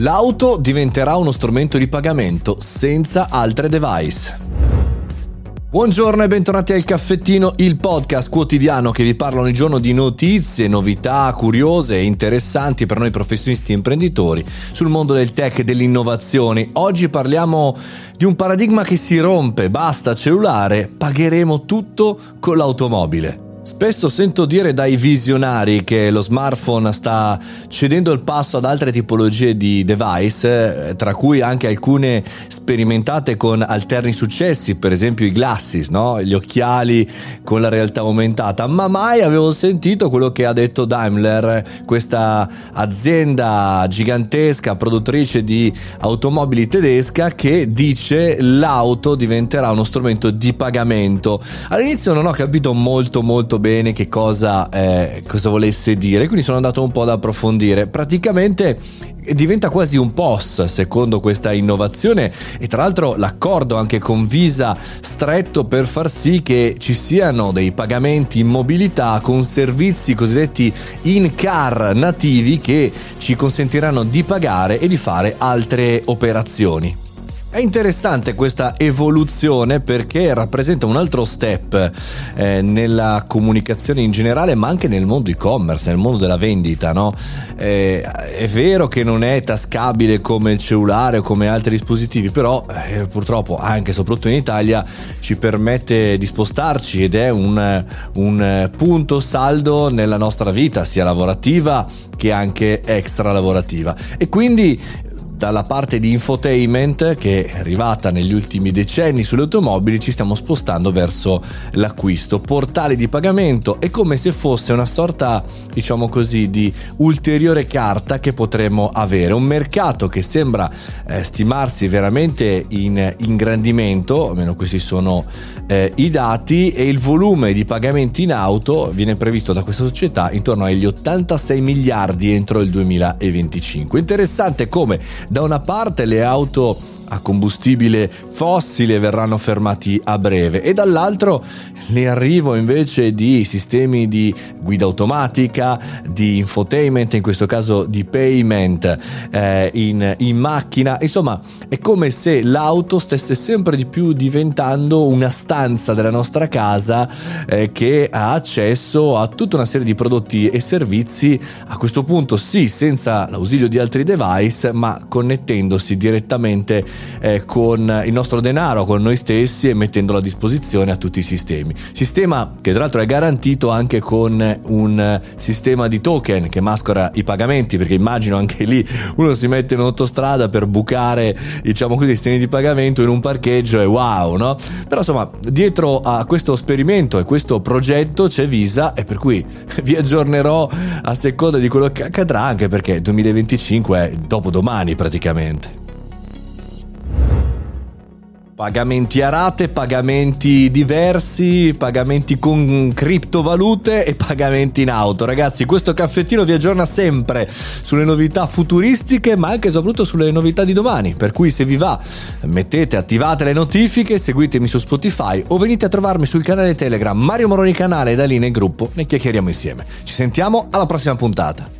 L'auto diventerà uno strumento di pagamento senza altre device. Buongiorno e bentornati al Caffettino, il podcast quotidiano che vi parla ogni giorno di notizie, novità curiose e interessanti per noi professionisti e imprenditori sul mondo del tech e dell'innovazione. Oggi parliamo di un paradigma che si rompe, basta cellulare, pagheremo tutto con l'automobile. Spesso sento dire dai visionari che lo smartphone sta cedendo il passo ad altre tipologie di device, eh, tra cui anche alcune sperimentate con alterni successi, per esempio i glasses, no? gli occhiali con la realtà aumentata, ma mai avevo sentito quello che ha detto Daimler, questa azienda gigantesca produttrice di automobili tedesca che dice l'auto diventerà uno strumento di pagamento. All'inizio non ho capito molto molto bene che cosa, eh, cosa volesse dire, quindi sono andato un po' ad approfondire. Praticamente diventa quasi un POS secondo questa innovazione e tra l'altro l'accordo anche con Visa stretto per far sì che ci siano dei pagamenti in mobilità con servizi cosiddetti in car nativi che ci consentiranno di pagare e di fare altre operazioni. È interessante questa evoluzione perché rappresenta un altro step eh, nella comunicazione in generale, ma anche nel mondo e-commerce, nel mondo della vendita. No? Eh, è vero che non è tascabile come il cellulare o come altri dispositivi, però eh, purtroppo anche e soprattutto in Italia ci permette di spostarci ed è un, un punto saldo nella nostra vita, sia lavorativa che anche extra lavorativa. E quindi dalla parte di infotainment che è arrivata negli ultimi decenni sulle automobili ci stiamo spostando verso l'acquisto. Portali di pagamento è come se fosse una sorta, diciamo così, di ulteriore carta che potremmo avere. Un mercato che sembra eh, stimarsi veramente in ingrandimento, almeno questi sono eh, i dati, e il volume di pagamenti in auto viene previsto da questa società intorno agli 86 miliardi entro il 2025. Interessante come da una parte le auto a combustibile fossile verranno fermati a breve. E dall'altro l'arrivo invece di sistemi di guida automatica, di infotainment, in questo caso di payment eh, in, in macchina, insomma è come se l'auto stesse sempre di più diventando una stanza della nostra casa eh, che ha accesso a tutta una serie di prodotti e servizi, a questo punto sì senza l'ausilio di altri device ma connettendosi direttamente eh, con il nostro denaro, con noi stessi e mettendolo a disposizione a tutti i sistemi. Sistema che tra l'altro è garantito anche con un sistema di token che mascora i pagamenti, perché immagino anche lì uno si mette in autostrada per bucare, diciamo così, i sistemi di pagamento in un parcheggio e wow, no? Però insomma, dietro a questo esperimento e questo progetto c'è Visa e per cui vi aggiornerò a seconda di quello che accadrà, anche perché 2025 è dopodomani praticamente. Pagamenti a rate, pagamenti diversi, pagamenti con criptovalute e pagamenti in auto. Ragazzi, questo caffettino vi aggiorna sempre sulle novità futuristiche, ma anche e soprattutto sulle novità di domani. Per cui se vi va, mettete, attivate le notifiche, seguitemi su Spotify o venite a trovarmi sul canale Telegram Mario Moroni Canale e da lì nel gruppo ne chiacchieriamo insieme. Ci sentiamo alla prossima puntata.